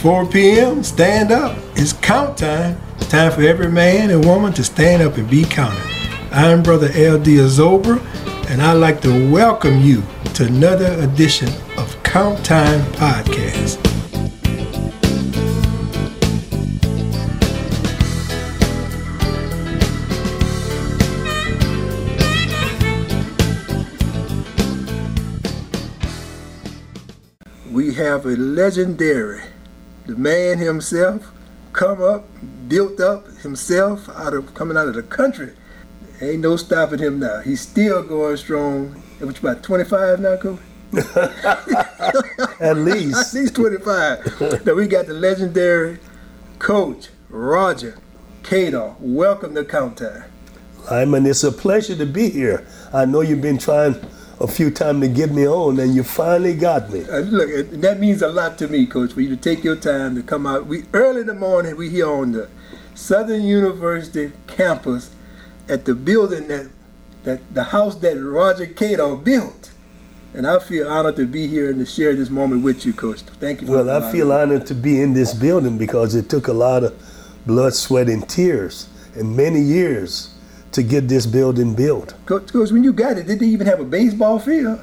4 p.m. Stand up. It's count time. Time for every man and woman to stand up and be counted. I'm Brother L.D. Azoba, and I'd like to welcome you to another edition of Count Time Podcast. We have a legendary, the man himself, come up, built up himself out of coming out of the country. Ain't no stopping him now. He's still going strong. Which about 25 now, Coach? At least. At least. least 25. now we got the legendary coach, Roger Cador. Welcome to Count Time. Lyman, it's a pleasure to be here. I know you've been trying a few times to get me on, and you finally got me. Uh, look, that means a lot to me, Coach, for you to take your time to come out. We early in the morning. We here on the Southern University campus at the building that that the house that Roger Cador built, and I feel honored to be here and to share this moment with you, Coach. Thank you. For Well, I feel honored to be in this building because it took a lot of blood, sweat, and tears and many years to get this building built. Coach, when you got it, did they even have a baseball field?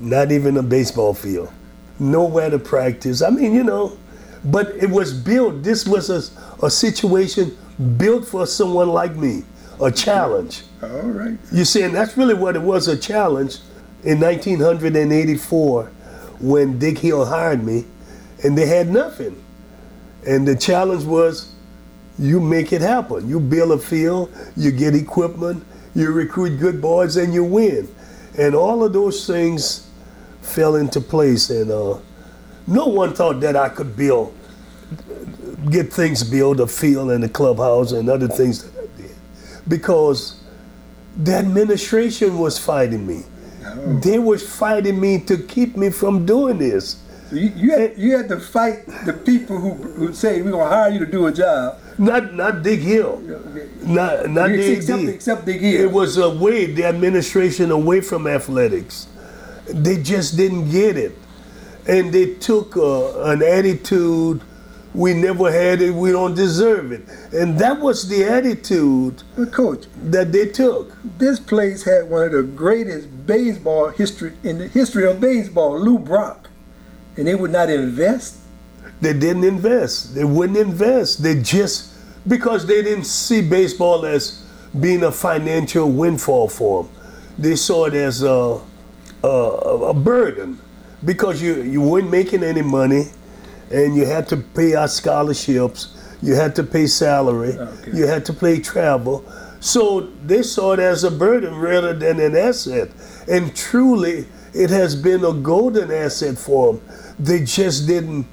Not even a baseball field, nowhere to practice. I mean, you know, but it was built. This was a, a situation built for someone like me, a challenge. All right. You see, and that's really what it was a challenge in 1984 when Dick Hill hired me, and they had nothing. And the challenge was you make it happen. You build a field, you get equipment, you recruit good boys, and you win. And all of those things fell into place. And uh, no one thought that I could build, get things built, a field and a clubhouse and other things that I did. Because the administration was fighting me. Oh. They was fighting me to keep me from doing this. So you, you, had, you had to fight the people who, who say we're gonna hire you to do a job. Not not Dick Hill. Not not You- the except, except Big Hill. It was away the administration away from athletics. They just didn't get it, and they took uh, an attitude. We never had it. We don't deserve it, and that was the attitude But coach, that they took. this place had one of the greatest baseball history in the history of baseball, Lou Brock, and they would not invest. They didn't invest. They wouldn't invest. They just because they didn't see baseball as being a financial windfall for them. They saw it as a, a, a burden because you, you weren't making any money and you had to pay out scholarships, you had to pay salary, Okay. you had to pay travel. So they saw it as a burden rather than an asset. And truly, it has been a golden asset for them. They just didn't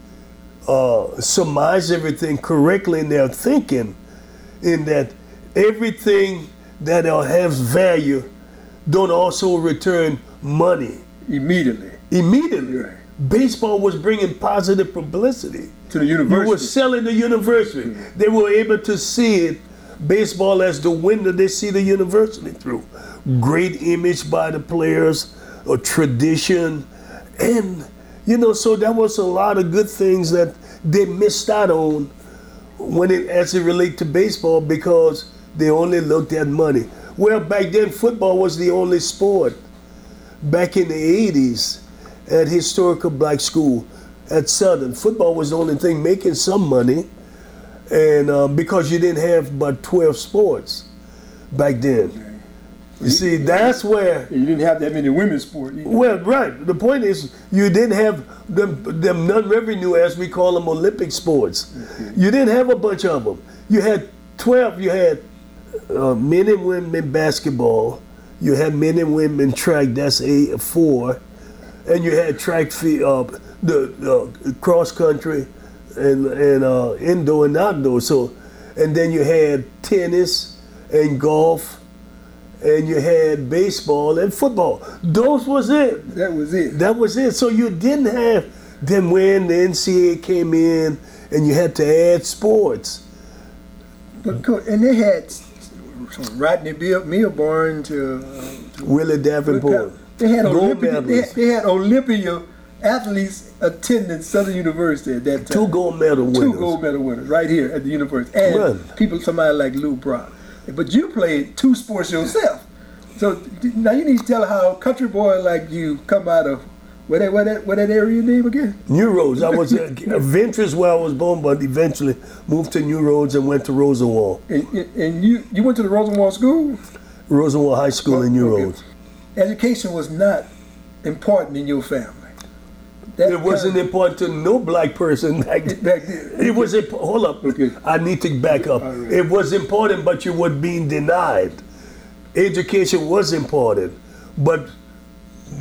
uh, surmise everything correctly in their thinking, in that everything that has value don't also return money Immediately immediately. Right. Baseball was bringing positive publicity. to the You university. were selling the university. They were able to see it, baseball as the window they see the university through. Great image by the players, a tradition, and you know, so that was a lot of good things that they missed out on when it as it relate to baseball because they only looked at money. Well, back then football was the only sport. Back in the 80s at historical black school at Southern, football was the only thing making some money, and uh, because you didn't have but 12 sports back then. You see, that's where you didn't have that many women's sport. either. well, right. The point is, you didn't have them, them non-revenue, as we call them, Olympic sports. You didn't have a bunch of them. You had twelve. You had uh, men and women basketball. You had men and women track. That's eight, four, and you had track feet, uh, the uh, cross country, and and uh, indoor and outdoor. So, and then you had tennis and golf and you had baseball and football. Those was it. That was it. That was it. So you didn't have them when the NCAA came in and you had to add sports. But and they had from Rodney Bill, Milburn to, uh, to Willie Davenport. They had Olympia. They, they had Olympia athletes attending Southern University at that time. Two gold medal winners. Two gold medal winners right here at the university, and Right. people, somebody like Lou Brock. But you played two sports yourself, so now you need to tell how country boy like you come out of where that where that where that area name again? New Roads. I was uh, Ventress where I was born, but eventually moved to New Roads and went to Rosenwald, And, and you you went to the Rosenwald School. Rosenwald High School in New Okay. Roads. Education was not important in your family. That It wasn't important to no black person back back then. It was imp- hold up. Okay. I need to back up. Right. It was important, but you were being denied. Education was important, but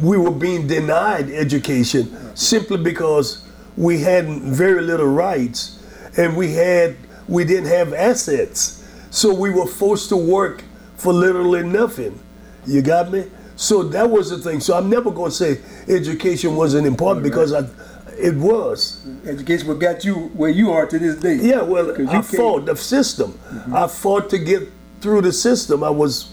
we were being denied education simply because we had very little rights and we had we didn't have assets. So we were forced to work for literally nothing. You got me? So that was the thing. So I'm never going to say education wasn't important because I, it was. Education what got you where you are to this day. Yeah, well, you I fought the system. Mm-hmm. I fought to get through the system. I was,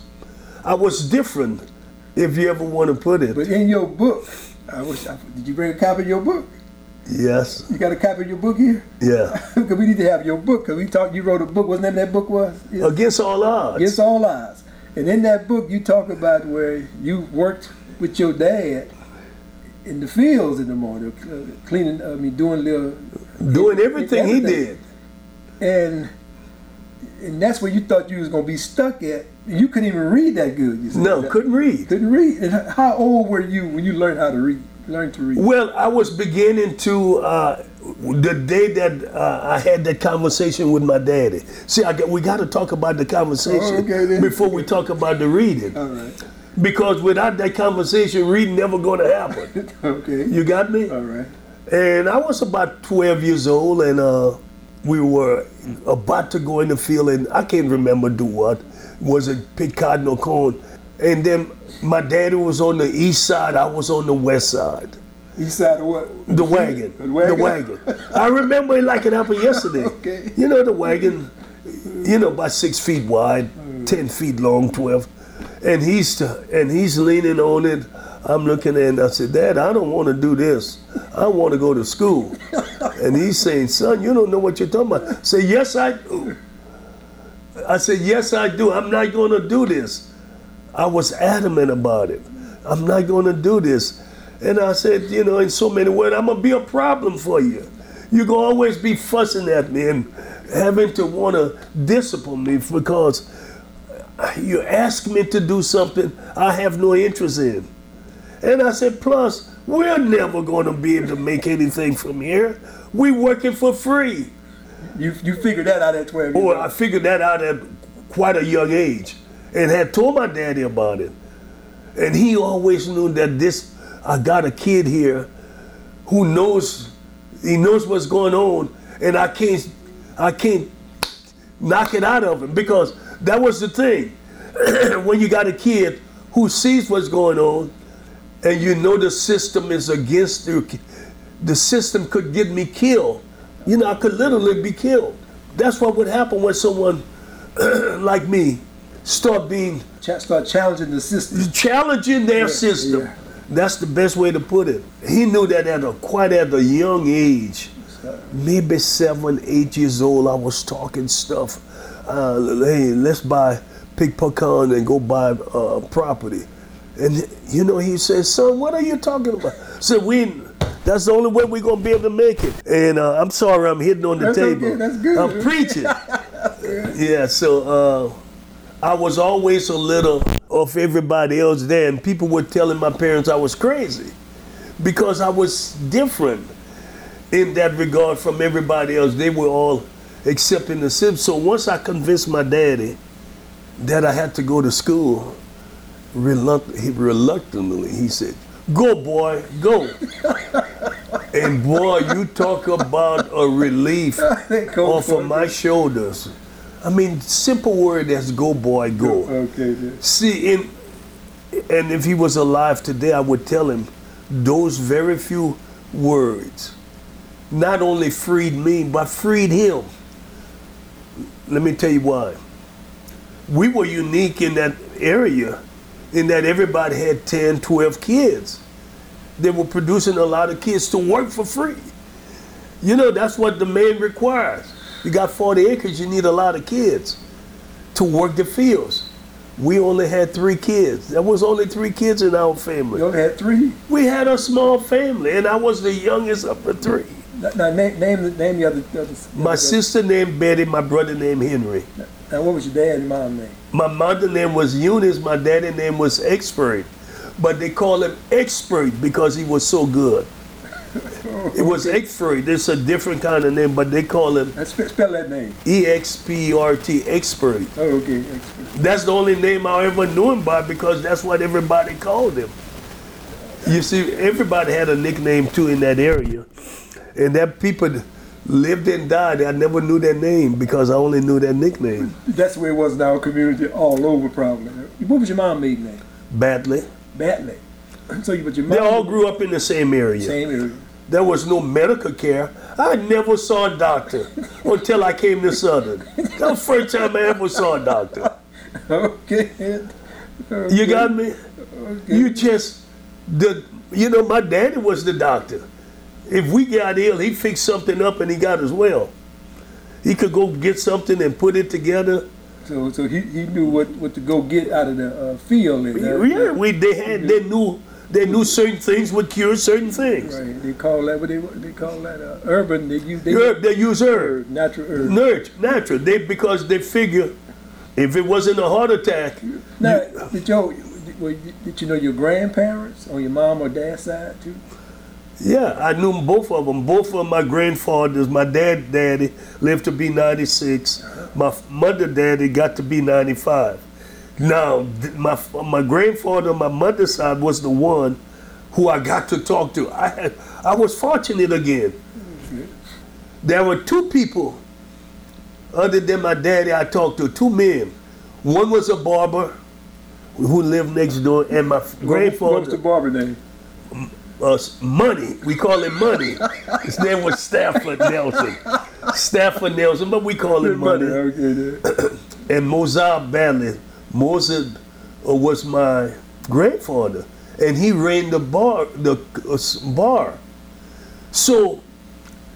I was different, if you ever want to put it. But in your book, I wish I, did you bring a copy of your book? yes, You got a copy of your book here? yeah. Because we need to have your book. Because we talked, you wrote a book. Wasn't that what that book was? Yeah. Against all odds. Against all odds. And in that book, you talk about where you worked with your dad in the fields in the morning, uh, cleaning. I mean, doing little. Doing everything he did. And and that's where you thought you was gonna be stuck at. You couldn't even read that good. You said. No, couldn't read. Couldn't read. And how old were you when you learned how to read? Learn to read. Well, I was beginning to uh, the day that uh, I had that conversation with my daddy. See, I got, we got to talk about the conversation Oh, okay, before we talk about the reading, All right. because without that conversation, reading never going to happen. Okay. You got me? All right. And I was about 12 years old, and uh, we were about to go in the field, and I can't remember do what. Was it pick cotton or corn? And then my daddy was on the east side, I was on the west side. East side of what? The wagon. The wagon. The wagon. I remember it like it happened yesterday. Okay. You know the wagon, you know, about six feet wide, ten feet long, twelve. And he's and he's leaning on it. I'm looking at it and I said, Dad, I don't want to do this. I want to go to school. and he's saying, Son, you don't know what you're talking about. I say, Yes, I do. I said, Yes, I do. I'm not going to do this. I was adamant about it. I'm not going to do this. And I said, you know, in so many words, I'm going to be a problem for you. You're going to always be fussing at me and having to want to discipline me because you ask me to do something I have no interest in. And I said, plus, we're never going to be able to make anything from here. we working for free. You you figured that out at 12 years Boy. I figured that out at quite a young age and had told my daddy about it. And he always knew that this, I got a kid here who knows, he knows what's going on, and I can't, I can't knock it out of him because that was the thing. when you got a kid who sees what's going on, and you know the system is against you, the system could get me killed. You know, I could literally be killed. That's what would happen when someone like me start being Ch- start challenging the system. challenging their Yeah, system. yeah. That's the best way to put it. He knew that at a quite at a young age, maybe seven, eight years old. I was talking stuff. Uh, hey, let's buy pick pecan and go buy uh, property. And you know, he said, "Son, what are you talking about?" I said, "We." That's the only way we're gonna be able to make it. And uh, I'm sorry, I'm hitting on the That's table. okay, that's good. I'm preaching. yeah. So uh, I was always a little off everybody else there, and people were telling my parents I was crazy because I was different in that regard from everybody else. They were all accepting the system. So once I convinced my daddy that I had to go to school, reluctantly, he said, Go, boy, go. and boy, you talk about a relief off of my shoulders. I mean, simple word as go, boy, go. Okay, then. See, in, and if he was alive today, I would tell him those very few words not only freed me, but freed him. Let me tell you why. We were unique in that area, in that everybody had 10, 12 kids. they were producing a lot of kids to work for free. You know, that's what the man requires. You got 40 acres, you need a lot of kids to work the fields. We only had three kids. There was only three kids in our family. You only had three. We had a small family, and I was the youngest of the three. Now, now name, name, the- name the other. the other My the- sister named Betty, my brother named Henry. Now, what was your dad and mom name? My mother name was Eunice, my daddy name was Expert. But they call him Expert because he was so good. It was Expert. It's a different kind of name, but they call him Let's spell that name. E X P R T Expert. Oh, okay. Expert. That's the only name I ever knew him by because that's what everybody called him. You see, everybody had a nickname too in that area. And that people lived and died. I never knew their name because I only knew their nickname. That's the way it was in our community all over, probably. What was your mom maiden name? Badly. Batley. So, you, but your mom, They all grew up in the same area. Same area. There was no medical care. I never saw a doctor until I came to Southern. That was the first time I ever saw a doctor. Okay. You got me? You just the you know, my daddy was the doctor. If we got ill, he fixed something up and he got as well. He could go get something and put it together. So, so he, he knew what, what to go get out of the uh, field. And, uh, Yeah, we they had they knew they knew certain things would cure certain things. Right. They call that what they they call that uh, urban. They use they Herb, they use herb. herb, natural herb. Nurt, natural. They because they figure if it wasn't a heart attack, Now, did you well, did you know your grandparents on your mom or dad's side too? yeah, I knew both of them. Both of my grandfathers. My dad, daddy lived to be 96. My f- mother, daddy got to be 95. Now, my my grandfather, on my mother's side, was the one who I got to talk to. I had, I was fortunate again. There were two people, other than my daddy, I talked to. Two men. One was a barber who lived next door, and my f- What was the grandfather barber name? uh, Money. We call him Money. His name was Stafford Nelson. Stafford Nelson, but we call him Money. Okay. And Mozart Badley. Moses uh, was my grandfather, and he ran the bar. The uh, bar. So,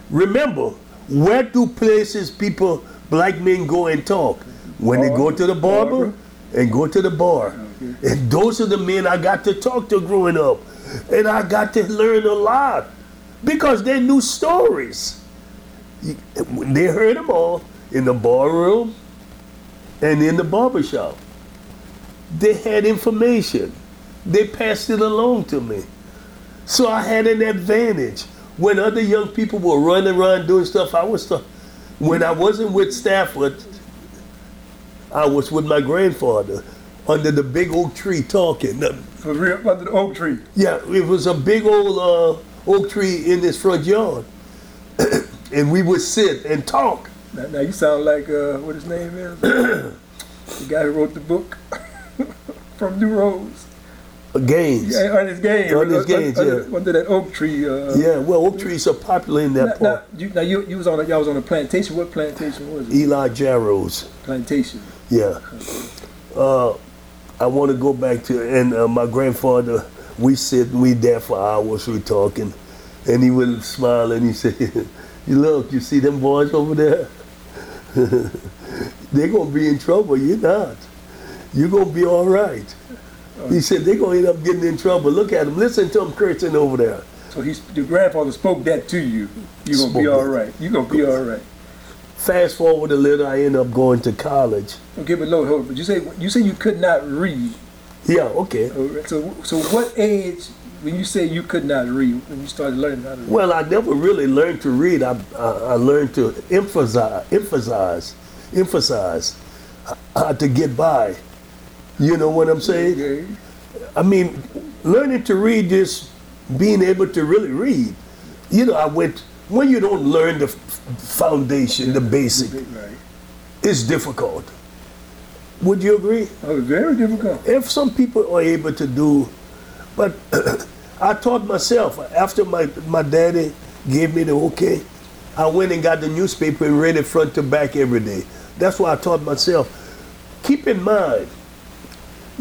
remember, where do places people, black men, go and talk? When they go to the barber Barber. and go to the bar. And those are the men I got to talk to growing up. And I got to learn a lot because they knew stories. They heard them all in the barroom and in the barber shop. They had information. They passed it along to me. So I had an advantage. When other young people were running around doing stuff, I was th- when I wasn't with Stafford, I was with my grandfather under the big oak tree talking. For real, under the oak tree. Yeah, it was a big old uh, oak tree in this front yard. and we would sit and talk. Now, now you sound like uh, what his name is. the guy who wrote the book from New Roads. Gaines. Yeah, Ernest Gaines. Ernest Gaines, yeah. under that oak tree. Uh, Yeah, well, oak trees are popular in Now, that now, part. you, now you, you was on a, y'all was on a plantation. What plantation was it? Eli Jarrows. Plantation. Yeah. Uh, I want to go back to, and uh, my grandfather, we sit and we there for hours, we talking. And he would smile and he said, you look, you see them boys over there? They're going to be in trouble. You're not. You're going to be all right. He said, they're going to end up getting in trouble. Look at them. Listen to them cursing over there. So he's your grandfather spoke that to you. You're gonna be Spoke all right. You're gonna be all right. Fast forward a little, I end up going to college. Okay, but Lord, hold on. But you say you say you could not read. Yeah, okay. So so what age when you say you could not read when you started learning how to read? Well, I never really learned to read. I, I, I learned to emphasize, emphasize, emphasize how to get by. You know what I'm saying? Okay. I mean, learning to read is being able to really read. You know, I went, when you don't learn the foundation, the basic, it's difficult. Would you agree? Oh, very difficult. if some people are able to do, but I taught myself after my my daddy gave me the okay, I went and got the newspaper and read it front to back every day. That's why I taught myself. Keep in mind,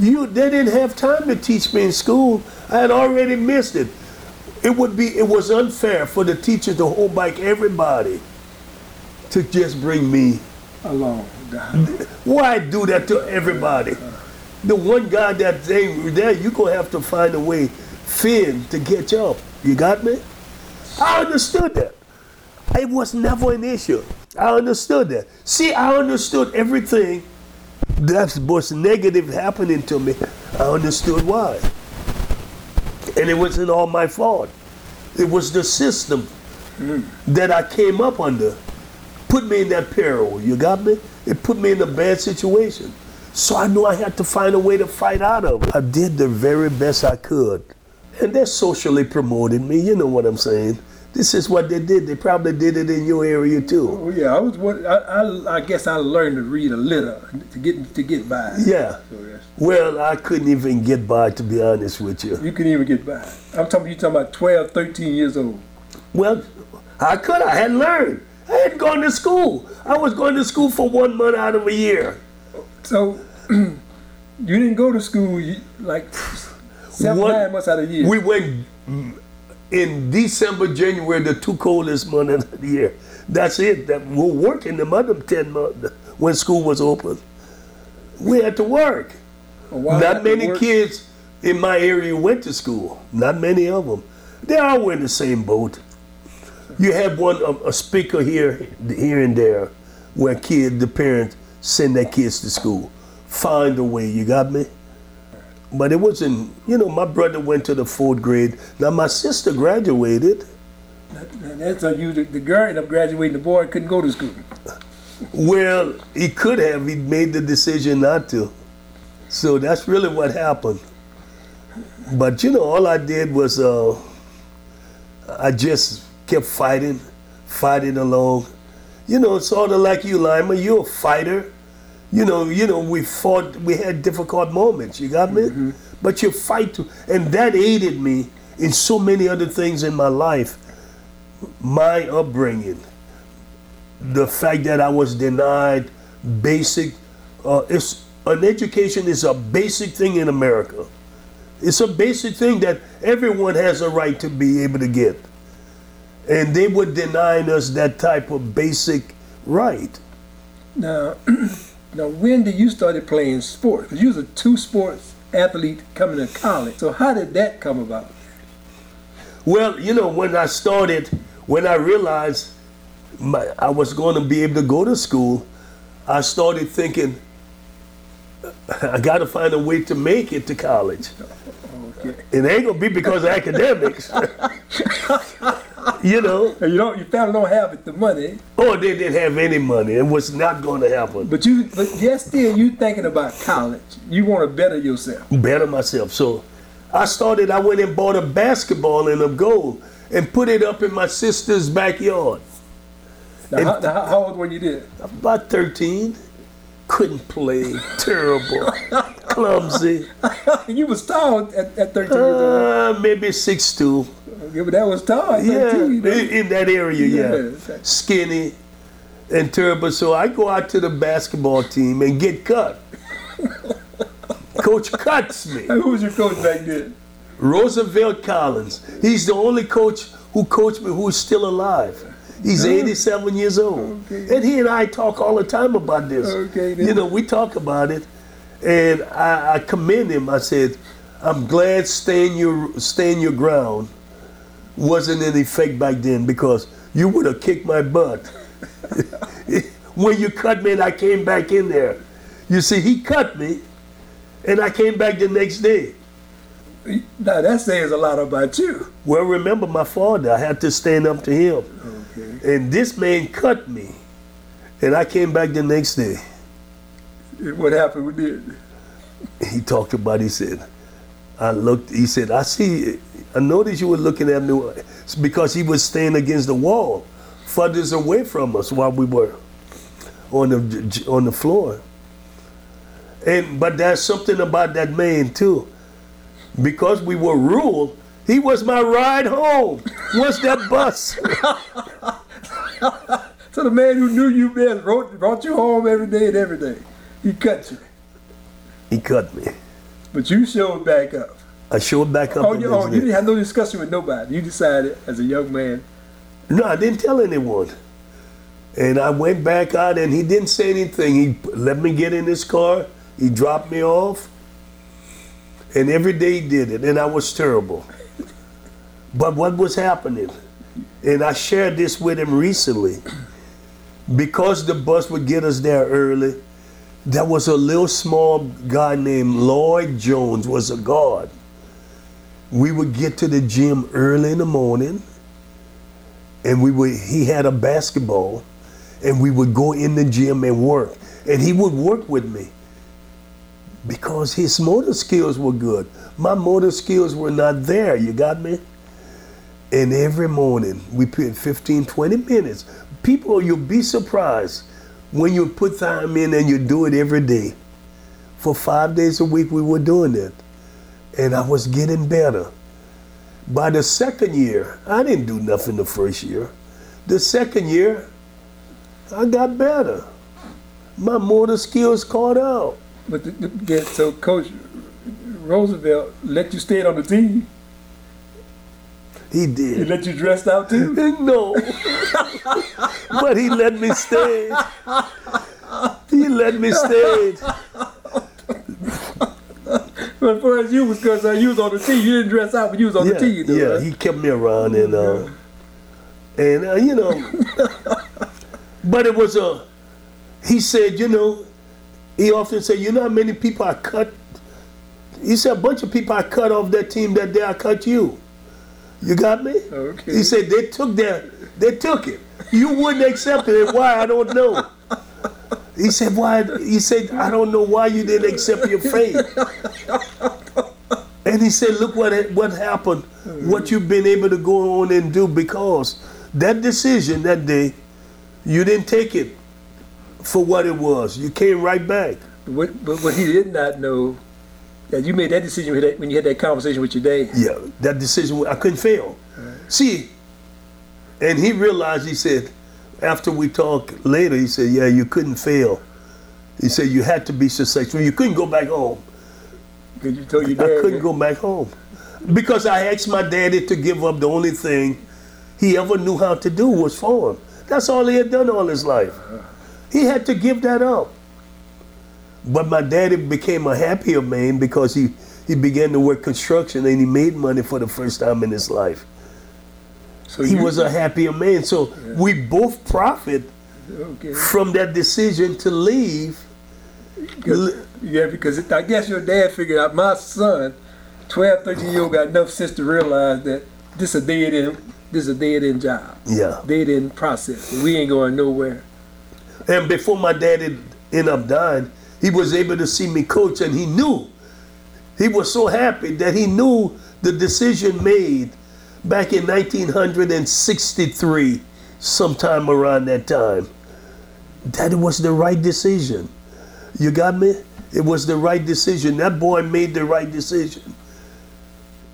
you they didn't have time to teach me in school. I had already missed it. it would be it was unfair for the teacher to hold back everybody to just bring me along. Why do that to everybody? The one guy that they there, you gonna have to find a way, Finn, to catch up. You got me? I understood that. It was never an issue. I understood that. See, I understood everything that was negative happening to me. I understood why. And it wasn't all my fault. It was the system mm. that I came up under. Put me in that peril. You got me? It put me in a bad situation. So I knew I had to find a way to fight out of it. I did the very best I could. And they socially promoted me. You know what I'm saying? This is what they did. They probably did it in your area too. Oh yeah, I was. I, I, I guess I learned to read a little to get to get by. Yeah. So. Well, I couldn't even get by to be honest with you. You couldn't even get by. I'm talking. You talking about 12, 13 years old. Well, I could. I had learned. I hadn't gone to school. I was going to school for one month out of a year. So you didn't go to school like seven, one, nine months out of the year. We went in December, January, the two coldest months of the year. That's it. That we're working the other ten months when school was open. We had to work. Well, Not many work? kids in my area went to school. Not many of them. They all were in the same boat. You have one a speaker here, here and there, where kid, the parents send their kids to school. Find a way. You got me? But it wasn't, you know, my brother went to the fourth grade. Now my sister graduated. That's unusual. The girl ended up graduating, the boy couldn't go to school. Well, he could have. He made the decision not to. So that's really what happened. But you know, all I did was uh, I just kept fighting, fighting along. You know, sort of like you, Lyman. You're a fighter you know, you know, we fought, we had difficult moments. You got me? Mm-hmm. But you fight to, and that aided me in so many other things in my life. My upbringing, the fact that I was denied basic, uh, it's, an education is a basic thing in America. It's a basic thing that everyone has a right to be able to get. And they were denying us that type of basic right. Now, Now, when did you started playing sports? Because you was a two sports athlete coming to college. So how did that come about? Well, you know, when I started, when I realized my, I was going to be able to go to school, I started thinking, I got to find a way to make it to college. Okay. It ain't gonna be because of academics. you know. You don't. Your family don't have it, the money. Or they didn't have any money. It was not going to happen. But you, but yes, still, you thinking about college. You want to better yourself. Better myself. So, I started. I went and bought a basketball and a goal and put it up in my sister's backyard. Now, how, how, old were you then? About thirteen. Couldn't play. Terrible. Clumsy. you was tall at, at 13 years old. Uh, maybe six two. Yeah, but that was tall. Yeah, in, in that area, yeah. yeah. Skinny and terrible. So I go out to the basketball team and get cut. coach cuts me. Who was your coach back then? Roosevelt Collins. He's the only coach who coached me who is still alive. He's 87 years old. Okay. And he and I talk all the time about this. Okay, you know, we talk about it. And I, I commend him. I said, I'm glad stand your stand your ground wasn't in effect back then because you would have kicked my butt. when you cut me and I came back in there. You see, he cut me and I came back the next day. Now that says a lot about you. Well, remember my father. I had to stand up to him. Okay. And this man cut me. And I came back the next day. What happened with it? He talked about, he said, I looked, he said, I see I noticed you were looking at me because he was staying against the wall, furthest away from us while we were on the on the floor. And but there's something about that man too, because we were rural. He was my ride home. What's that bus? so the man who knew you best brought, brought you home every day and every day. He cut you. He cut me. But you showed back up. I showed back up. Oh, you, oh, you didn't have no discussion with nobody. You decided as a young man. No, I didn't tell anyone. And I went back out and he didn't say anything. He let me get in his car. He dropped me off. And every day he did it. And I was terrible. But what was happening? And I shared this with him recently. Because the bus would get us there early, there was a little small guy named Lloyd Jones was a guard. We would get to the gym early in the morning and we would he had a basketball and we would go in the gym and work. And he would work with me because his motor skills were good. My motor skills were not there you got me? And every morning we put 15 20 minutes. People you'll be surprised when you put time in and you do it every day for five days a week we were doing it and i was getting better by the second year, I didn't do nothing the first year. The second year, I got better. My motor skills caught up. But the, the, so Coach Roosevelt let you stay on the team. He did. He let you dressed out too. No. but he let me stay. He let me stay. But as far as you was concerned, you was on the team. You didn't dress out, but you was on Yeah, the team. Though, yeah. right? He kept me around and uh, and uh, you know, but it was a. He said, you know, he often said, you know how many people I cut. He said a bunch of people I cut off that team that day. I cut you. You got me? Okay. He said they took their, they took it. You wouldn't accept it. Why? I don't know. He said, why? He said, I don't know why you didn't accept your fate. And he said, look what what happened, what you've been able to go on and do because that decision that day, you didn't take it for what it was. You came right back. What, but what he did not know that you made that decision when you had that- you had that conversation with your dad. Yeah, that decision, I couldn't fail. See, and he realized, he said, after we talked later, he said, yeah, you couldn't fail. He said, you had to be successful. You couldn't go back home. Because you told your dad? I couldn't go back home. Because I asked my daddy to give up the only thing he ever knew how to do was farm. That's all he had done all his life. Uh-huh. He had to give that up. But my daddy became a happier man because he, he began to work construction and he made money for the first time in his life. So He you- was a happier man. So we both profit okay. from that decision to leave. Yeah, because it, I guess your dad figured out my son, 12, 13 year old, got enough sense to realize that this is a dead end, this is a dead end job, Yeah. dead end process. We ain't going nowhere. And before my daddy ended up dying, he was able to see me coach, and he knew. He was so happy that he knew the decision made back in 1963, sometime around that time, that it was the right decision. You got me? It was the right decision. That boy made the right decision.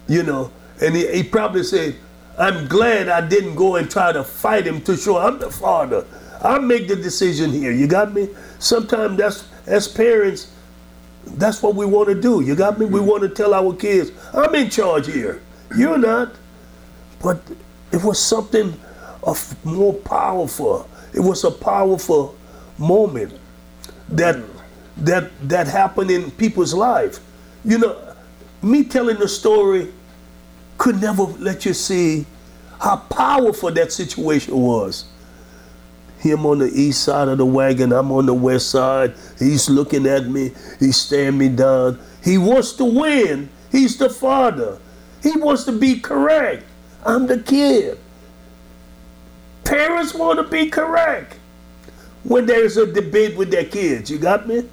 You know, and he, he probably said, I'm glad I didn't go and try to fight him to show I'm the father. I make the decision here. You got me? Sometimes that's as parents, that's what we want to do. You got me? We mm. want to tell our kids, I'm in charge here. You're not. But it was something of more powerful. It was a powerful moment that that that happened in people's life. You know, me telling the story could never let you see how powerful that situation was. Him on the east side of the wagon, I'm on the west side. He's looking at me, he's staring me down. He wants to win. He's the father. He wants to be correct. I'm the kid. Parents want to be correct when there's a debate with their kids. You got me?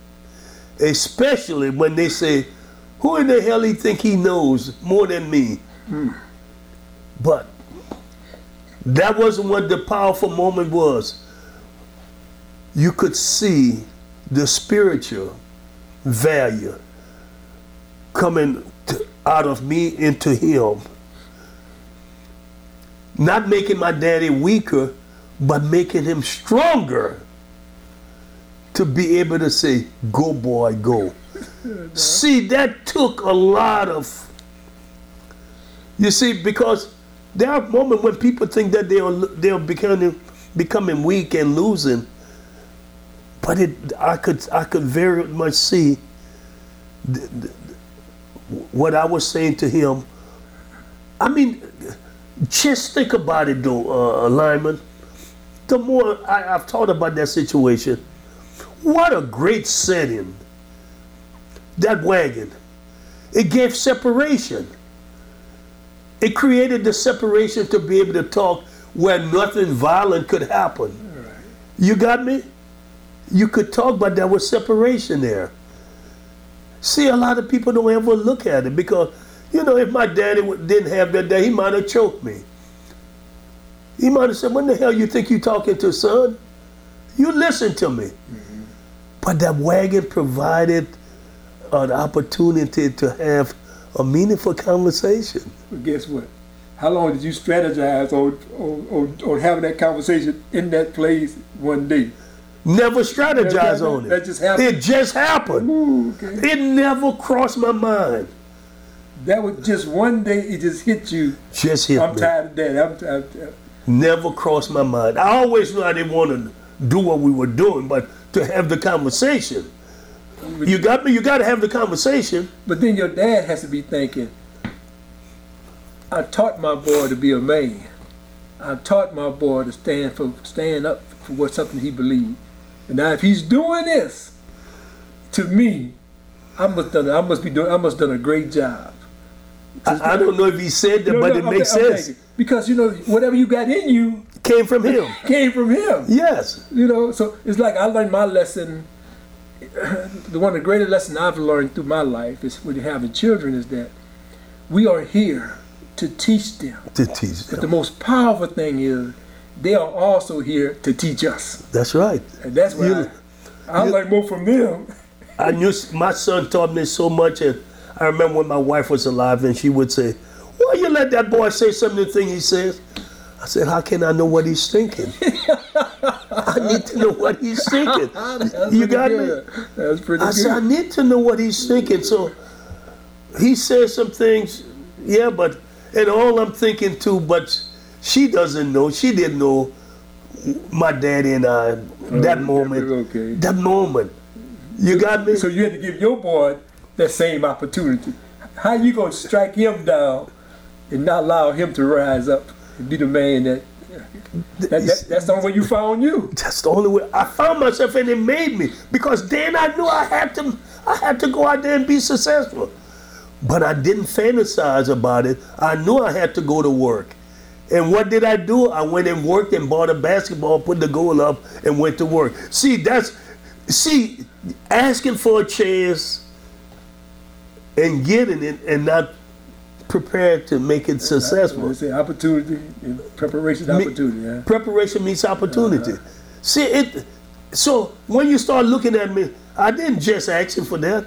Especially when they say, "Who in the hell he think he knows more than me?" Hmm. But that wasn't what the powerful moment was. You could see the spiritual value coming to, out of me into him. Not making my daddy weaker, but making him stronger to be able to say, Go, boy, go. See, that took a lot of You see, because there are moments when people think that they're they're becoming becoming weak and losing, but it I could I could very much see th- th- what I was saying to him. I mean, just think about it though, uh, Lyman. The more I, I've thought about that situation, what a great setting. That wagon. It gave separation. It created the separation to be able to talk where nothing violent could happen. You got me? You could talk, but there was separation there. See, a lot of people don't ever look at it because, you know, if my daddy didn't have that day, he might have choked me. He might have said, When the hell you think you talking to, son? You listen to me. Mm-hmm. But that wagon provided an opportunity to have a meaningful conversation. But guess what? How long did you strategize on, on, on, on having that conversation in that place one day? Never strategize that, on it. That just happened. It just happened. Ooh, okay. It never crossed my mind. That was just one day. It just hit you. Just hit I'm me. tired of that. I'm tired. Never crossed my mind. I always knew I didn't want to do what we were doing, but to have the conversation. You got me. You got to have the conversation. But then your dad has to be thinking. I taught my boy to be a man. I taught my boy to stand for stand up for what something he believed. And now if he's doing this to me, I must done I must be doing I must done a great job. I, I don't know if he said that, No, but no, it I'm makes I'm sense. because you know whatever you got in you Came from him. came from him. Yes. You know, so it's like I learned my lesson. The one of the greatest lessons I've learned through my life is with having children is that we are here to teach them. To teach them. But the most powerful thing is they are also here to teach us, That's right. and that's why You- I, I you- learned more from them. I knew my son taught me so much, and I remember when my wife was alive, and she would say, "Why you let that boy say some of the thing he says?" I said, "How can I know what he's thinking? I need to know what he's thinking." You got me? That's pretty I good. said, "I need to know what he's thinking." So he says some things, yeah, but and all I'm thinking too, but she doesn't know. She didn't know my daddy and I oh, that moment. okay. That moment. You got me? So you had to give your boy that same opportunity. How you gonna strike him down and not allow him to rise up and be the man that, that, that that's the only way you found you. That's the only way I found myself, and it made me because then I knew I had to. I had to go out there and be successful, but I didn't fantasize about it. I knew I had to go to work, and what did I do? I went and worked and bought a basketball, put the goal up, and went to work. See, that's see asking for a chance and getting it, and not prepared to make it successful. They say opportunity preparation opportunity. Yeah. Preparation meets opportunity. Uh-huh. See it. So when you start looking at me, I didn't just ask him for that.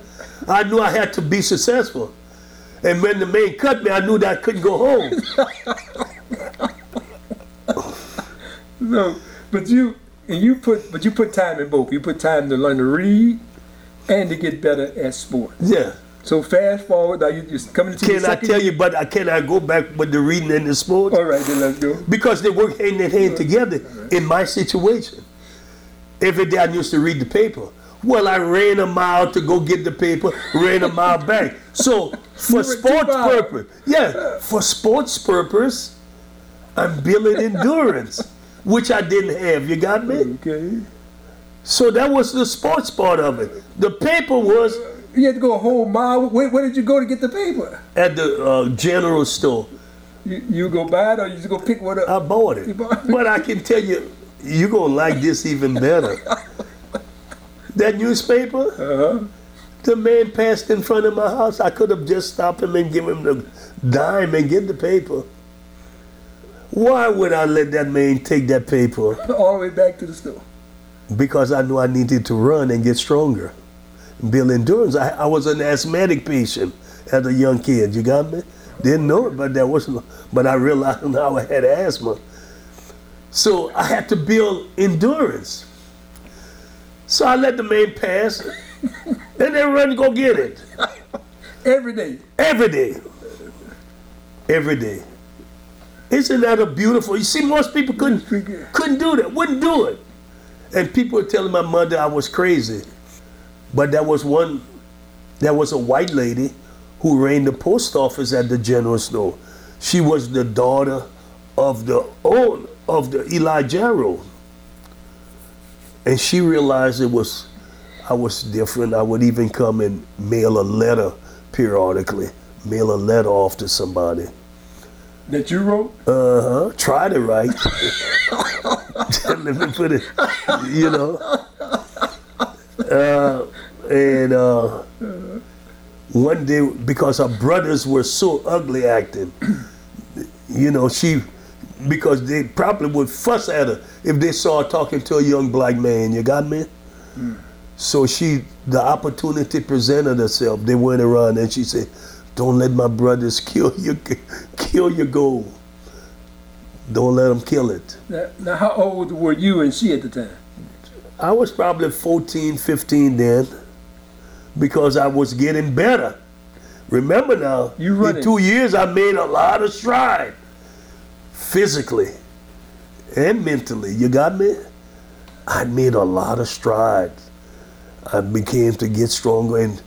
I knew I had to be successful. And when the man cut me, I knew that I couldn't go home. No, but you and you put but you put time in both. You put time to learn to read and to get better at sports. yeah. So fast forward now you just coming your Can I second tell you? But I can I go back with the reading and the sports All right, then let's go. because they work hand in hand together. In my situation, every day I used to read the paper. Well, I ran a mile to go get the paper, ran a mile back. So for sports purpose, yeah, for sports purpose, I'm building endurance, which I didn't have. You got me? Okay. So that was the sports part of it. The paper was You had to go a whole mile. Where, where did you go to get the paper? at the uh, general store. You, you go buy it or you just go pick one up? I bought it. Bought it? But I can tell you, you're going to like this even better. That newspaper, Uh-huh. the man passed in front of my house. I could have just stopped him and give him the dime and get the paper. Why would I let that man take that paper? All the way back to the store. Because I knew I needed to run and get stronger, build endurance. I, I was an asthmatic patient as a young kid. You got me? Didn't know it, but that wasn't. But I realized now I had asthma. So I had to build endurance. So I let the man pass, and then run and go get it Every day. every day. every day. Isn't that a beautiful? You see, most people couldn't couldn't do that, wouldn't do it. And people were telling my mother I was crazy. But there was one, there was a white lady who ran the post office at the general store. She was the daughter of the own of the Eli Jarrow. And she realized it was I was different. I would even come and mail a letter periodically, mail a letter off to somebody. That you wrote? Uh huh. Try to write. Let me put it, you know. Uh, and uh, one day, because her brothers were so ugly acting, you know, she, because they probably would fuss at her if they saw her talking to a young black man. You got me? So she, the opportunity presented herself. They went around and she said, "Don't let my brothers kill your kill your gold. Don't let them kill it." Now, now, how old were you and she at the time? I was probably 14, 15 then, because I was getting better. Remember now, You in two years I made a lot of stride, physically and mentally. You got me? I made a lot of strides. I began to get stronger and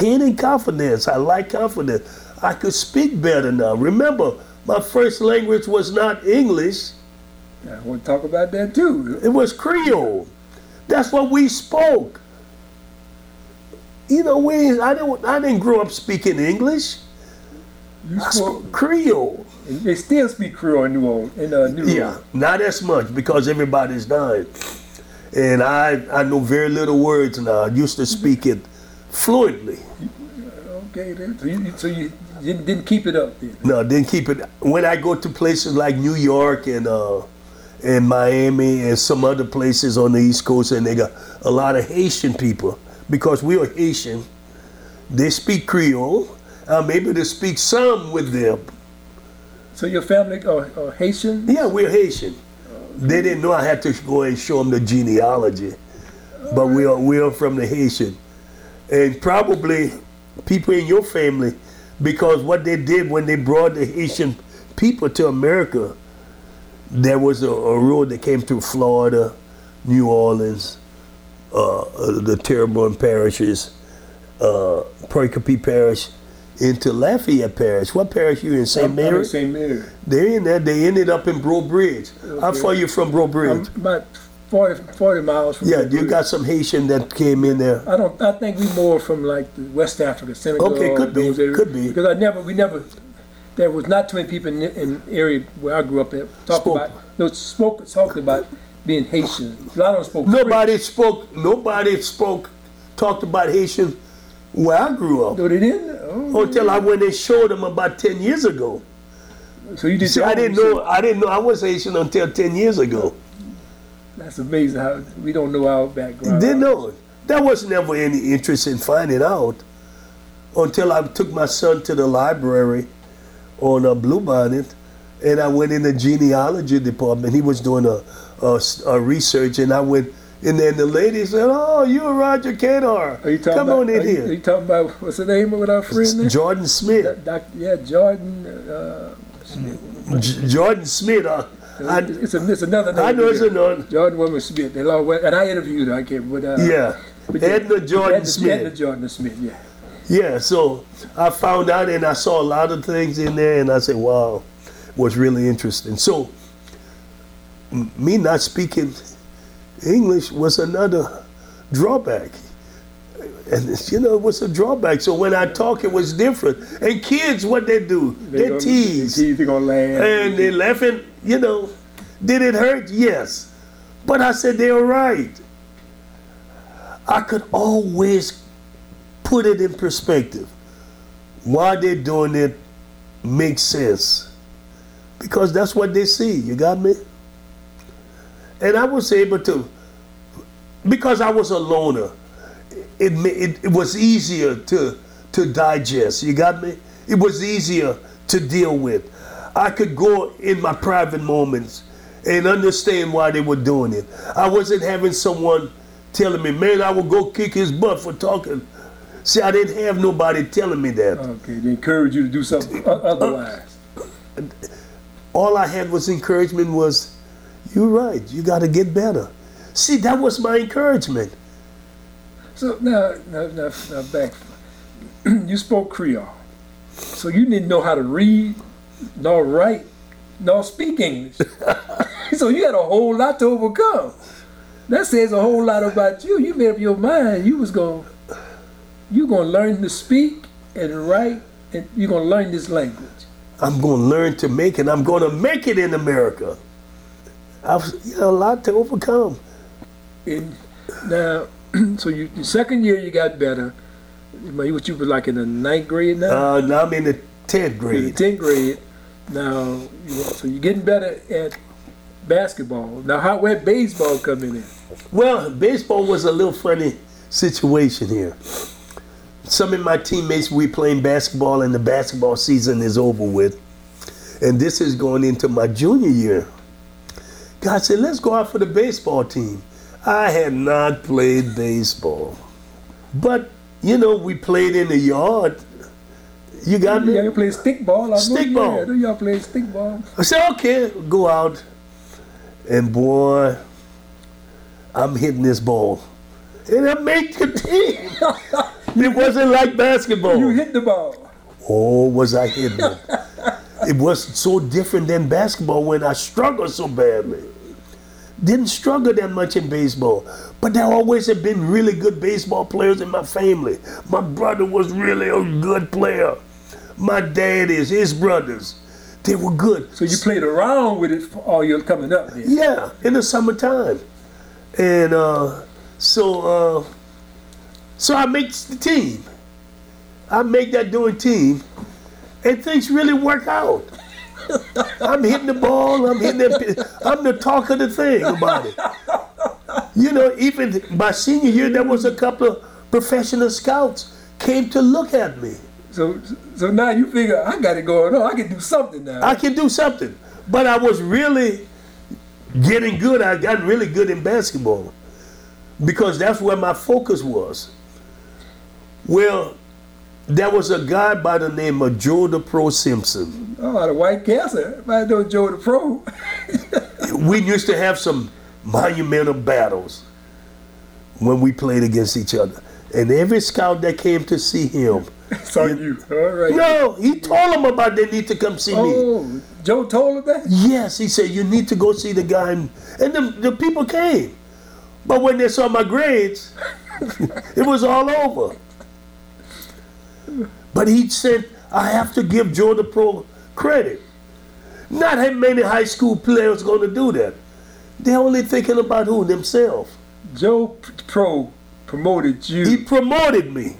gaining confidence. I like confidence. I could speak better now. Remember, my first language was not English. I want to talk about that too. It was Creole. That's what we spoke. You know, we I didn't I didn't grow up speaking English. You I spoke, spoke Creole. they still speak Creole in New Orleans. In uh, New Yeah, Orleans. not as much because everybody's dying. And I I know very little words now. I used to speak it fluently. Okay, then. so you, so you didn't, didn't keep it up then. No, didn't keep it. When I go to places like New York and uh, and Miami and some other places on the East Coast, and they got a lot of Haitian people because we are Haitian. They speak Creole. I'm able to speak some with them. So your family are, are Haitian? Yeah, we're Haitian. They didn't know I had to go and show them the genealogy, but we are we are from the Haitian, and probably people in your family, because what they did when they brought the Haitian people to America, there was a, a road that came through Florida, New Orleans, uh, uh, the Terrebonne parishes, uh, Pericope Parish, into Lafayette Parish. What parish you in? St. Mary? St. Mary. They're in there. They ended up in Breaux Bridge. How Okay. far you from Breaux I'm about 40, 40 miles from yeah, you got some Haitian that came in there. I don't. I think we more from like the West Africa, Senegal. Okay, could be, those areas. could be. Because I never, we never. There was not too many people in the in the area where I grew up that talked Spoke. about. No, spoke talked about being Haitian. A lot of them spoke. Nobody spoke. Nobody spoke. Talked about Haitian where I grew up No, they didn't. Oh, until I went and showed them about ten years ago. so you did. See, I didn't know. I didn't know I was Haitian until ten years ago. That's amazing how we don't know our background. Didn't know. it. There was never any interest in finding out until I took my son to the library on a Bluebonnet, and I went in the genealogy department. He was doing a, a, a research, and I went And then the lady said, "Oh, you're Roger Cador. Are you talking Come about, on in are you, here." Are you talking about what's the name of our friend? there? Jordan Smith. Doc, yeah, Jordan. Uh, J- Jordan Smith. Uh, I, it's, a, it's another name. I know it's another. Jordan Woman Smith. They and I interviewed her. I can't. But, uh, Yeah. but Edna Jordan Edna, Smith. Edna Jordan Smith. Yeah. Yeah, so I found out and I saw a lot of things in there, and I said, wow, was really interesting. So, me not speaking English was another drawback. And you know, it was a drawback. So when I talk, it was different. And kids, what they do, they, gonna- tease. They tease. They gonna laugh. And they laughing, you know. Did it hurt? Yes. But I said they're right. I could always put it in perspective. Why they're doing it makes sense. Because that's what they see. You got me? And I was able to, because I was a loner, it, it, it was easier to, to digest. You got me? It was easier to deal with. I could go in my private moments and understand why they were doing it. I wasn't having someone telling me, man, I will go kick his butt for talking. See, I didn't have nobody telling me that. Okay, they encourage you to do something otherwise. all I had was encouragement was, you're right, you got to get better. See, that was my encouragement. So now, now, now, now back. you spoke Creole, so you didn't know how to read, nor write, nor speak English. so you had a whole lot to overcome. That says a whole lot about you. You made up your mind. You was going, you gonna learn to speak and write, and you're gonna learn this language. I'm going to learn to make it. I'm going to make it in America. I've you know, a lot to overcome. And now, so you, the second year you got better. What you were like in the ninth grade now? Uh, now I'm in the tenth grade. tenth grade. Now, so you're getting better at basketball. Now, how where baseball coming in? Well, baseball was a little funny situation here. Some of my teammates we playing basketball, and the basketball season is over with, and this is going into my junior year. God said, "Let's go out for the baseball team." I had not played baseball, but you know we played in the yard. You got me? Yeah, you play stickball. Stickball. Yeah, I y'all play stickball. I said, okay, go out. And boy, I'm hitting this ball. And I make the team. it wasn't like basketball. You hit the ball. Oh, was I hitting it? it was so different than basketball when I struggled so badly. Didn't struggle that much in baseball, but there always have been really good baseball players in my family. My brother was really a good player. My dad is, his brothers, they were good. So you played around with it for all your coming up. Yeah, in the summertime. And uh, so uh, so I make the team. I make that doing team. And things really work out. I'm hitting the ball, I'm hitting the I'm the talk of the thing about it. You know, even my senior year there was a couple of professional scouts came to look at me. So so now you figure I got it going on. I can do something now. I can do something. But I was really getting good. I got really good in basketball because that's where my focus was. Well, there was a guy by the name of Joe the Pro Simpson. oh, the White Castle. I know Joe the Pro. We used to have some monumental battles when we played against each other. And every scout that came to see him, Saw you. All right. no, he told them about they need to come see me. Oh, Joe told him that? Yes, he said, you need to go see the guy. And, and the, the people came. But when they saw my grades, it was all over. But he said, I have to give Joe the Pro credit. Not how many high school players going to do that. They're only thinking about who? Themselves. Joe Pro promoted you. He promoted me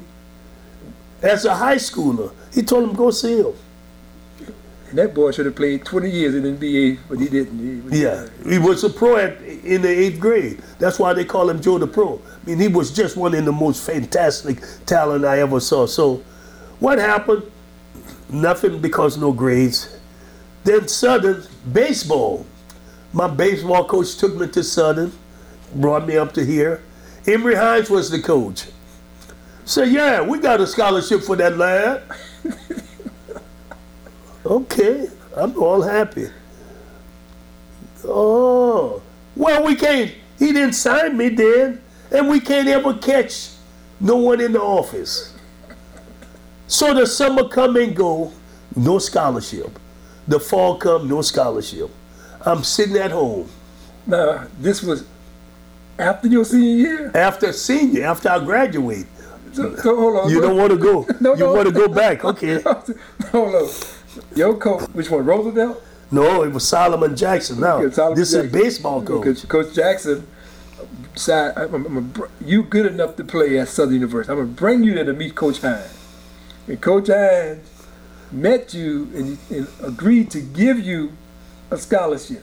as a high schooler. He told him, go see him. and that boy should have played 20 years in the NBA, but he didn't. He- Yeah, he was a pro at, in the eighth grade. That's why they call him Joe the Pro. I mean, he was just one of the most fantastic talent I ever saw. So, what happened? Nothing because no grades. Then Southern baseball. My baseball coach took me to Southern, brought me up to here. Emory Hines was the coach. So yeah, we got a scholarship for that lad. okay, I'm all happy. Oh, well, we can't. He didn't sign me then, and we can't ever catch no one in the office. So the summer come and go, no scholarship. The fall come, no scholarship. I'm sitting at home Now, this was after your senior year? after senior, after I graduate. So, so hold on. You don't want to go. No, you no. want to go back? Okay. hold on. Your coach, which one, Roosevelt? No, it was Solomon Jackson. Now Okay, Solomon this is a baseball coach. Coach, coach Jackson I'm, I'm, I'm, you good enough to play at Southern University. I'm going to bring you there to meet Coach Hines. And Coach Hines met you and, and agreed to give you a scholarship.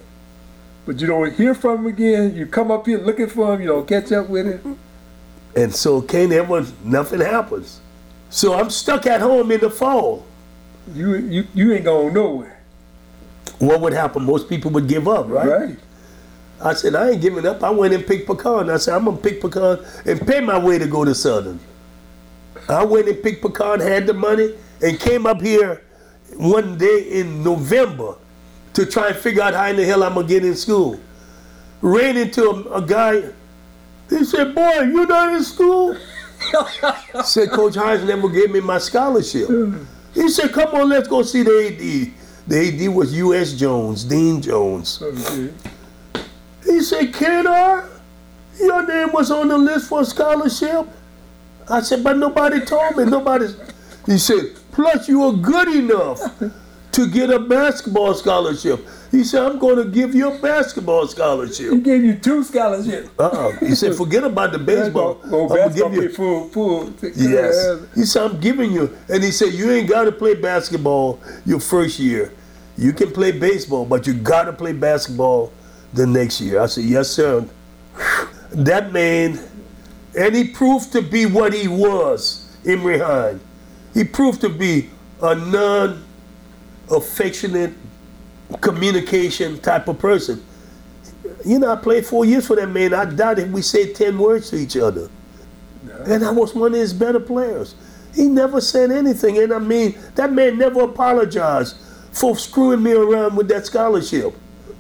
But you don't hear from him again. You come up here looking for him. You don't catch up with him. And so can't nothing happens. So I'm stuck at home in the fall. You you, you ain't going nowhere. What would happen? Most people would give up, right? Right. I said, I ain't giving up. I went and picked pecan. I said, I'm gonna pick pecan and pay my way to go to Southern. I went and picked pecan, had the money, and came up here one day in November to try and figure out how in the hell I'm gonna get in school. Ran into a, a guy. He said, "Boy, you not in school?" said Coach Hines never gave me my scholarship. He said, "Come on, let's go see the AD." The AD was U.S. Jones, Dean Jones. Okay. He said, Cador, your name was on the list for a scholarship. I said, but nobody told me. Nobody. He said, plus you are good enough to get a basketball scholarship. He said, I'm going to give you a basketball scholarship. He gave you two scholarships. Uh-uh. He said, forget about the baseball. Oh, I'm basketball give you. full, full. Yes. He said, I'm giving you. And he said, you ain't got to play basketball your first year. You can play baseball, but you got to play basketball the next year. I said, yes, sir. That man, and he proved to be what he was, Emory Hines. He proved to be a non-affectionate communication type of person. You know, I played four years for that man. I doubt if we said 10 words to each other. And I was one of his better players. He never said anything. And I mean, that man never apologized for screwing me around with that scholarship.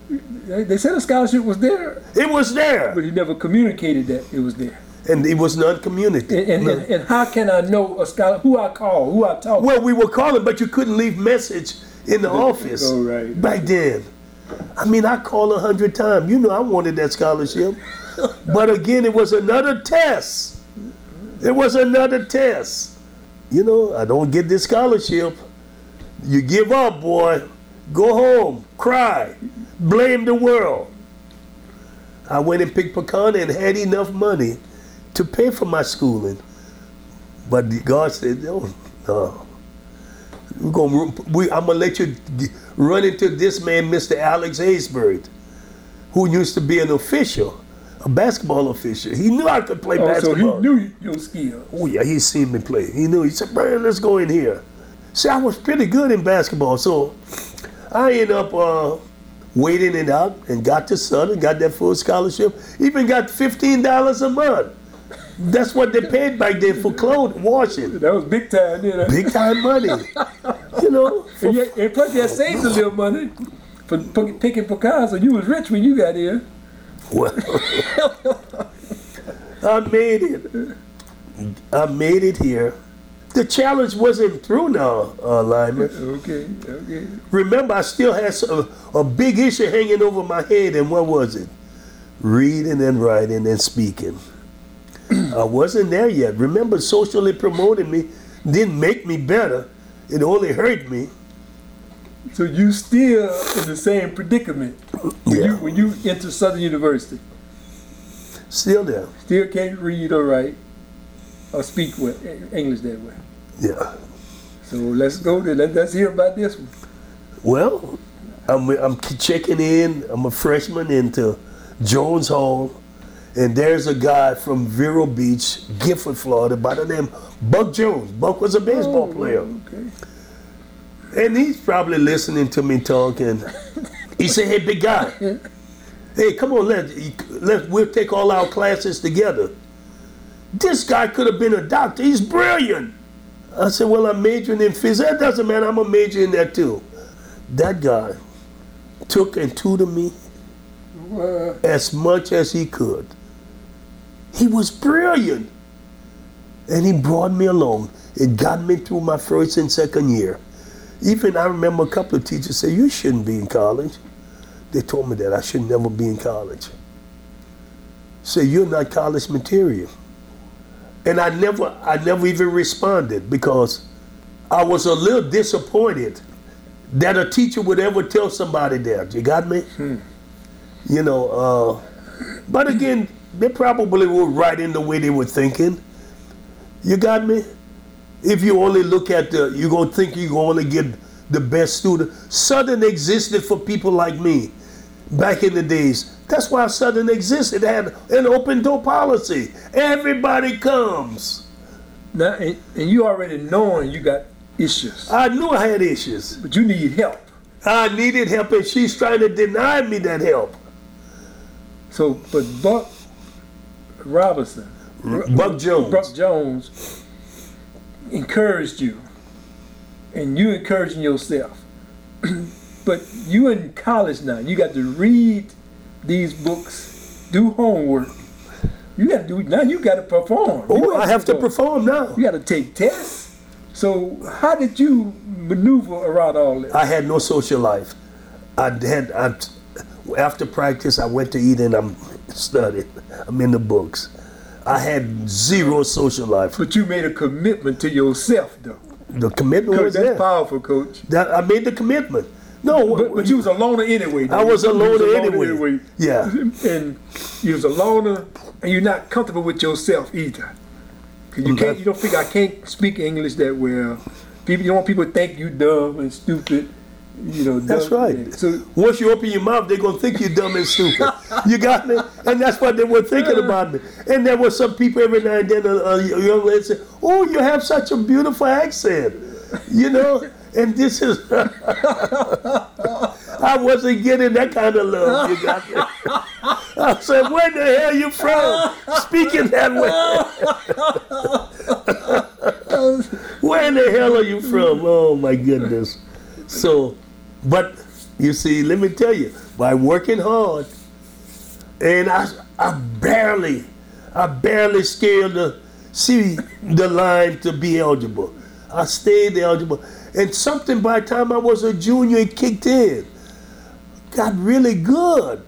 They they said a scholarship was there, It was there. but he never communicated that it was there. And it was non-communicative. And, and, and, and how can I know a scholar who I call, who I talk? Well, we were calling, but you couldn't leave message in the office oh, right. back then. I mean, I called a hundred times. You know, I wanted that scholarship, but again, it was another test. It was another test. You know, I don't get this scholarship. You give up, boy. Go home, cry, blame the world. I went and picked pecan and had enough money to pay for my schooling. But God said, no, no. We're gonna, we, I'm gonna let you run into this man, Mr. Alex Haysbert, who used to be an official, a basketball official. He knew I could play Oh, so he basketball. knew your skill. Oh yeah, he seen me play. He knew. He said, "Brian, let's go in here." See, I was pretty good in basketball, so I ended up uh, waiting it out and got to Southern, got that full scholarship. Even got fifteen dollars a month. That's what they paid back then for clothes washing. That was big time, you know. Big time money. You know. And, yet, and plus, you had saved a little money for picking pecans, so you was rich when you got here. Well, I made it. I made it here. The challenge wasn't through now, uh, Lyman. Okay, okay. Remember, I still had some, a big issue hanging over my head, and what was it? Reading and writing and speaking. I wasn't there yet. Remember, socially promoting me didn't make me better. It only hurt me. So you still in the same predicament when Yeah. you when you enter Southern University. Still there. Still can't read or write or speak with English that way. Yeah. So let's go there. Let, let's hear about this one. Well, I'm, I'm checking in. I'm a freshman into Jones Hall, and there's a guy from Vero Beach, Gifford, Florida, by the name Buck Jones. Buck was a baseball oh, player, Okay. and he's probably listening to me talking. He said, "Hey, big guy, hey, come on, let let we'll take all our classes together." This guy could have been a doctor. He's brilliant. I said, "Well, I'm majoring in physics. That doesn't matter. I'm a major in that too." That guy took and tutored me as much as he could. He was brilliant. And he brought me along. It got me through my first and second year. Even I remember a couple of teachers say, You shouldn't be in college. They told me that I should never be in college. Say you're not college material. And I never I never even responded because I was a little disappointed that a teacher would ever tell somebody that. You got me? You know, uh, but again, they probably were right in the way they were thinking. You got me? If you only look at the, you're going to think you're going to get the best student. Southern existed for people like me back in the days. That's why Southern existed. It had an open door policy. Everybody comes. now, and, and you already knowing you got issues, I knew I had issues. but you need help. I needed help, and she's trying to deny me that help. So, but Buck Robinson, mm-hmm. Buck Jones. Buck Jones, encouraged you and you encouraging yourself. but you in college now, you got to read these books, do homework. You got to do now. You got to perform. Oh, I have to perform now. You got to take tests. So how did you maneuver around all this? I had no social life. I had I, after practice, I went to eat and I'm studying. I'm in the books. I had zero social life. But you made a commitment to yourself, though. The commitment Coach, was that's there. powerful, Coach. That I made the commitment. No, But, but you was a loner anyway. though. I was a You loner anyway. Yeah. And you was a loner, and you're not comfortable with yourself either. 'Cause you mm, can't. You don't think I can't speak English that well. People, you don't want people to think you dumb and stupid. You know. That's right. So Once you open your mouth, they're gonna think you're dumb and stupid. You got me? And that's what they were thinking about me. And there were some people every now and then, a, a young lady said, "Oh, you have such a beautiful accent," you know. And this is, I wasn't getting that kind of love. You got me? I said, "Where the hell you from? Speaking that way." Where in the hell are you from? Oh my goodness. So, but you see, let me tell you, by working hard, and I, I barely, I barely scaled the, see the line to be eligible. I stayed eligible, and something by the time I was a junior, it kicked in. Got really good,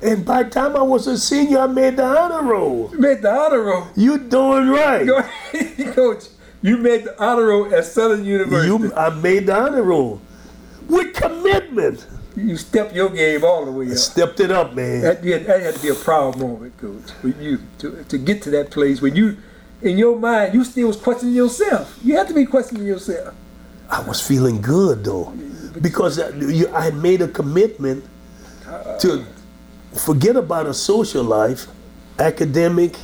and by the time I was a senior, I made the honor roll. you made the honor roll. You doing right? Coach. You made the honor roll at Southern University. You, I made the honor roll with commitment. You stepped your game all the way up. Stepped it up, man. That, yeah, that had to be a proud moment, Coach, for you to, to get to that place when you, in your mind, you still was questioning yourself. You have to be questioning yourself. I was feeling good though, because I, you- I had made a commitment uh-uh. to forget about a social life, academic,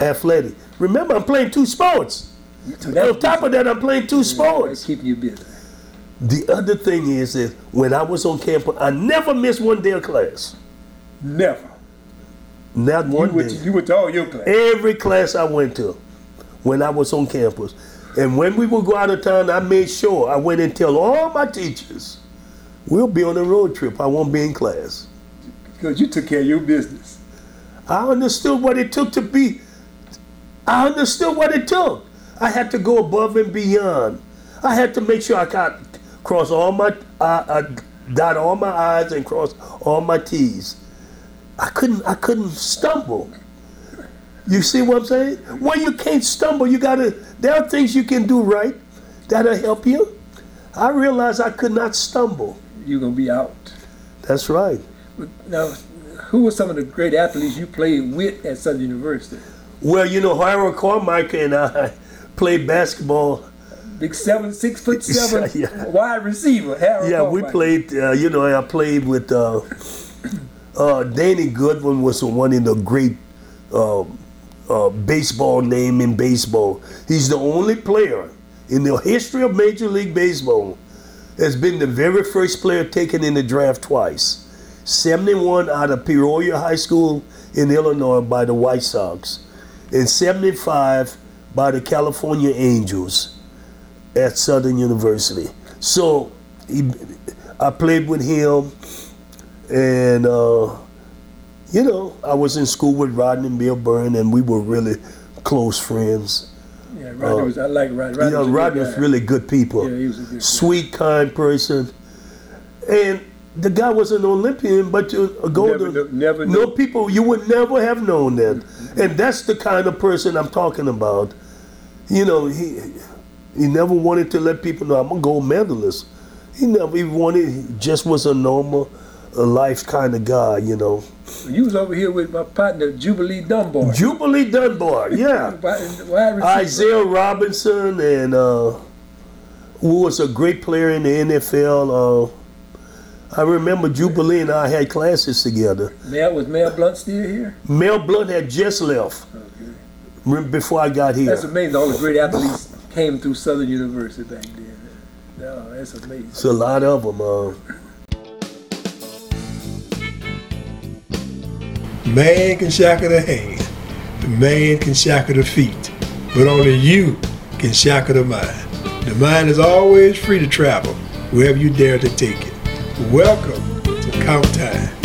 athletic. Remember, I'm playing two sports. On top of that, I'm playing two sports. keeping you busy. The other thing is that when I was on campus, I never missed one day of class. Never. Not You one went, day. to, you went to all your class. Every class I went to when I was on campus. And when we would go out of town, I made sure I went and tell all my teachers, we'll be on a road trip. I won't be in class. Because you took care of your business. I understood what it took to be. I understood what it took. I had to go above and beyond. I had to make sure I got cross all my, uh, uh, dot all my I's and cross all my T's. I couldn't, I couldn't stumble. You see what I'm saying? When you can't stumble, you gotta. There are things you can do right that'll help you. I realized I could not stumble. You're going to be out. That's right. Now, who were some of the great athletes you played with at Southern University? Well, you know, Harold Carmichael and I played basketball Big seven, six foot seven Yeah. wide receiver. Harold Yeah, we played. Uh, you know, I played with uh, uh, Danny Goodwin was one of the great uh, uh, baseball name in baseball. He's the only player in the history of Major League Baseball that's been the very first player taken in the draft twice. 71 out of Peoria High School in Illinois by the White Sox, and 75 by the California Angels at Southern University. So he, I played with him, and uh, you know, I was in school with Rodney Milburn, and we were really close friends. Yeah, Rodney was. I like Rodney. Rodney you know, a Rodney was guy. really good people, Yeah, he was a good guy. sweet, kind person, and the guy was an Olympian, but to go Never to never no knew. people you would never have known that, and that's the kind of person I'm talking about. You know, he he never wanted to let people know I'm a gold medalist. He never even wanted. He just was a normal, a life kind of guy. You know, You was over here with my partner Jubilee Dunbar. Jubilee Dunbar, yeah. Wide- wide receiver. Isaiah Robinson and uh, who was a great player in the NFL. Uh, I remember Jubilee and I had classes together. Mel was Mel Blount still here? Mel Blount had just left Okay. before I got here. That's amazing. All the great athletes came through Southern University back then. No, that's amazing. It's a lot of them. Uh, Man can shackle the hand, the man can shackle the feet, but only you can shackle the mind. The mind is always free to travel wherever you dare to take it. Welcome to Count Time.